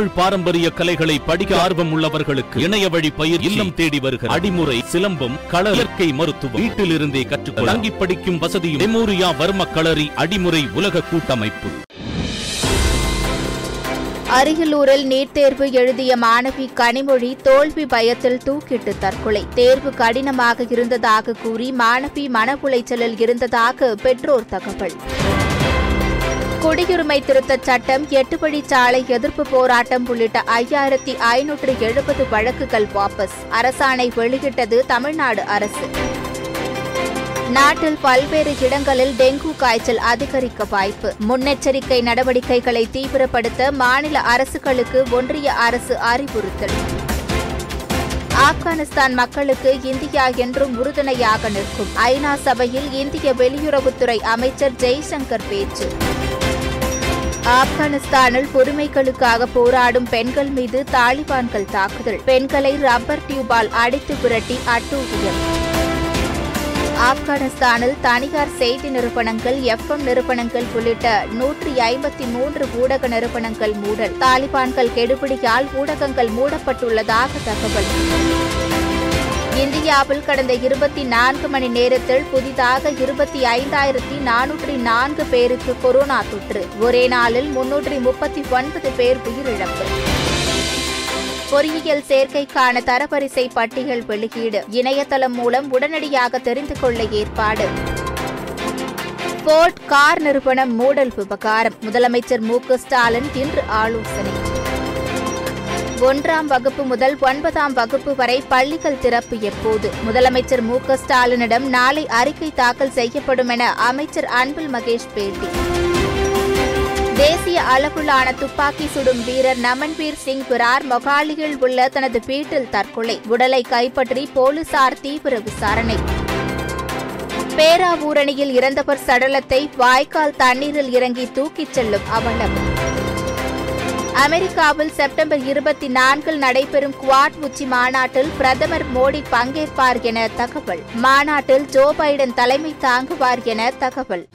தமிழ் பாரம்பரிய கலைகளை படிக்க ஆர்வம் உள்ளவர்களுக்கு இணைய வழி பயிர் இல்லம் தேடி வருகிற அடிமுறை சிலம்பம் கள இயற்கை மருத்துவம். வீட்டில் இருந்தே கற்றுக்கொள்ள தங்கி படிக்கும் வசதியும் மெமோரியா வர்ம களரி அடிமுறை உலக கூட்டமைப்பு. அரியலூரில் நீட் தேர்வு எழுதிய மாணவி கனிமொழி தோல்வி பயத்தில் தூக்கிட்டு தற்கொலை. தேர்வு கடினமாக இருந்ததாக கூறி மாணவி மன உளைச்சலில் இருந்ததாக பெற்றோர் தகவல். குடியுரிமை திருத்தச் சட்டம் எட்டு வழிச்சாலை எதிர்ப்பு போராட்டம் உள்ளிட்ட ஐயாயிரத்தி ஐநூற்று எழுபது வழக்குகள் வாபஸ். அரசாணை வெளியிட்டது தமிழ்நாடு அரசு. நாட்டில் பல்வேறு இடங்களில் டெங்கு காய்ச்சல் அதிகரிக்க வாய்ப்பு. முன்னெச்சரிக்கை நடவடிக்கைகளை தீவிரப்படுத்த மாநில அரசுகளுக்கு ஒன்றிய அரசு அறிவுறுத்தல். ஆப்கானிஸ்தான் மக்களுக்கு இந்தியா என்றும் உறுதுணையாக நிற்கும். ஐநா சபையில் இந்திய வெளியுறவுத்துறை அமைச்சர் ஜெய்சங்கர் பேச்சு. ஆப்கானிஸ்தானில் பொறுமைகளுக்காக போராடும் பெண்கள் மீது தாலிபான்கள் தாக்குதல். பெண்களை ரப்பர் டியூபால் அடித்து விரட்டி அட்டூழியம். ஆப்கானிஸ்தானில் தனியார் செய்தி நிறுவனங்கள் எஃப்எம் நிறுவனங்கள் உள்ளிட்ட நூற்றி ஐம்பத்தி மூன்று ஊடக நிறுவனங்கள் மூடல். தாலிபான்கள் கெடுபிடியால் ஊடகங்கள் மூடப்பட்டுள்ளதாக தகவல். இந்தியாவில் கடந்த இருபத்தி நான்கு மணி நேரத்தில் புதிதாக இருபத்தி ஐந்தாயிரத்தி நானூற்றி நான்கு பேருக்கு கொரோனா தொற்று. ஒரே நாளில் முன்னூற்றி முப்பத்தி ஒன்பது பேர் உயிரிழப்பு. பொறியியல் சேர்க்கைக்கான தரவரிசை பட்டியல் வெளியீடு. இணையதளம் மூலம் உடனடியாக தெரிந்து கொள்ள ஏற்பாடு. போர்ட் கார் நிறுவனம் மூடல் விவகாரம். முதலமைச்சர் மு ஸ்டாலின் இன்று ஆலோசனை. ஒன்றாம் வகுப்பு முதல் ஒன்பதாம் வகுப்பு வரை பள்ளிகள் திறப்பு எப்போது? முதலமைச்சர் மு ஸ்டாலினிடம் நாளை அறிக்கை தாக்கல் செய்யப்படும் என அமைச்சர் அன்பில் மகேஷ் பேட்டி. தேசிய அளவிலான துப்பாக்கி சுடும் வீரர் நமன்வீர் சிங் பிரார் மொகாலியில் உள்ள தனது வீட்டில் தற்கொலை. உடலை கைப்பற்றி போலீசார் தீவிர விசாரணை. பேராவூரணியில் இறந்தவர் சடலத்தை வாய்க்கால் தண்ணீரில் இறங்கி தூக்கிச் செல்லும் அவலம். அமெரிக்காவில் செப்டம்பர் இருபத்தி நான்கில் நடைபெறும் குவாட் உச்சி மாநாட்டில் பிரதமர் மோடி பங்கேற்பார் என தகவல். மாநாட்டில் ஜோ பைடன் தலைமை தாங்குவார் என தகவல்.